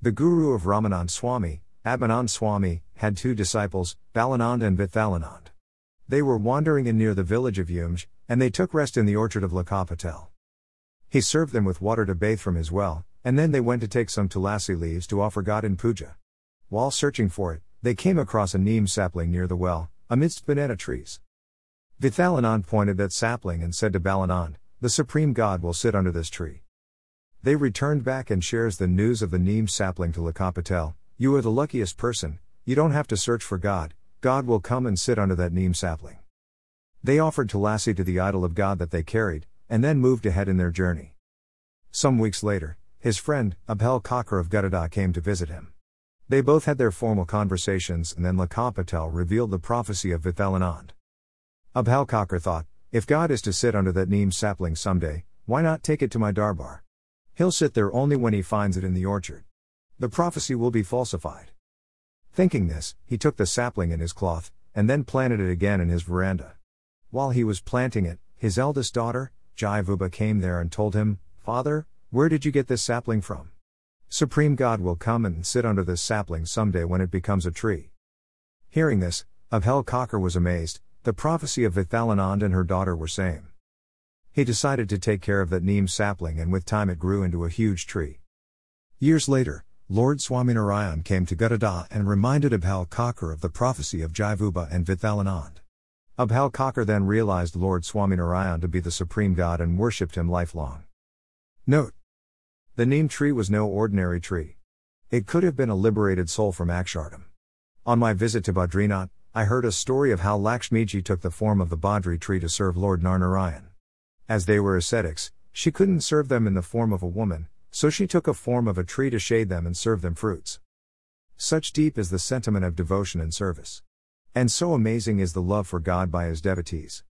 The guru of Ramanand Swami, Atmanand Swami, had two disciples, Balanand and Vithalanand. They were wandering in near the village of Yumj, and they took rest in the orchard of Lakapatel. He served them with water to bathe from his well, and then they went to take some tulasi leaves to offer God in puja. While searching for it, they came across a neem sapling near the well, amidst banana trees. Vithalanand pointed that sapling and said to Balanand, The supreme God will sit under this tree. They returned back and shares the news of the neem sapling to Lakapatel. You are the luckiest person, you don't have to search for God, God will come and sit under that neem sapling. They offered tulasi to the idol of God that they carried, and then moved ahead in their journey. Some weeks later, his friend, Abhel Kakar of Gadada came to visit him. They both had their formal conversations and then Lakapatel revealed the prophecy of Vithalanand. Abhel Kakar thought, if God is to sit under that neem sapling someday, why not take it to my darbar? He'll sit there only when he finds it in the orchard. The prophecy will be falsified. Thinking this, he took the sapling in his cloth, and then planted it again in his veranda. While he was planting it, his eldest daughter, Jaivuba, came there and told him, Father, where did you get this sapling from? Supreme God will come and sit under this sapling someday when it becomes a tree. Hearing this, Abhel Kakar was amazed, the prophecy of Vithalanand and her daughter were same. He decided to take care of that neem sapling and with time it grew into a huge tree. Years later, Lord Swaminarayan came to Gadada and reminded Abhel Kakar of the prophecy of Jaivuba and Vithalanand. Abhel Kakar then realized Lord Swaminarayan to be the supreme god and worshipped him lifelong. Note. The neem tree was no ordinary tree. It could have been a liberated soul from Akshardham. On my visit to Badrinath, I heard a story of how Lakshmiji took the form of the Badri tree to serve Lord Narnarayan. As they were ascetics, she couldn't serve them in the form of a woman, so she took a form of a tree to shade them and serve them fruits. Such deep is the sentiment of devotion and service. And so amazing is the love for God by his devotees.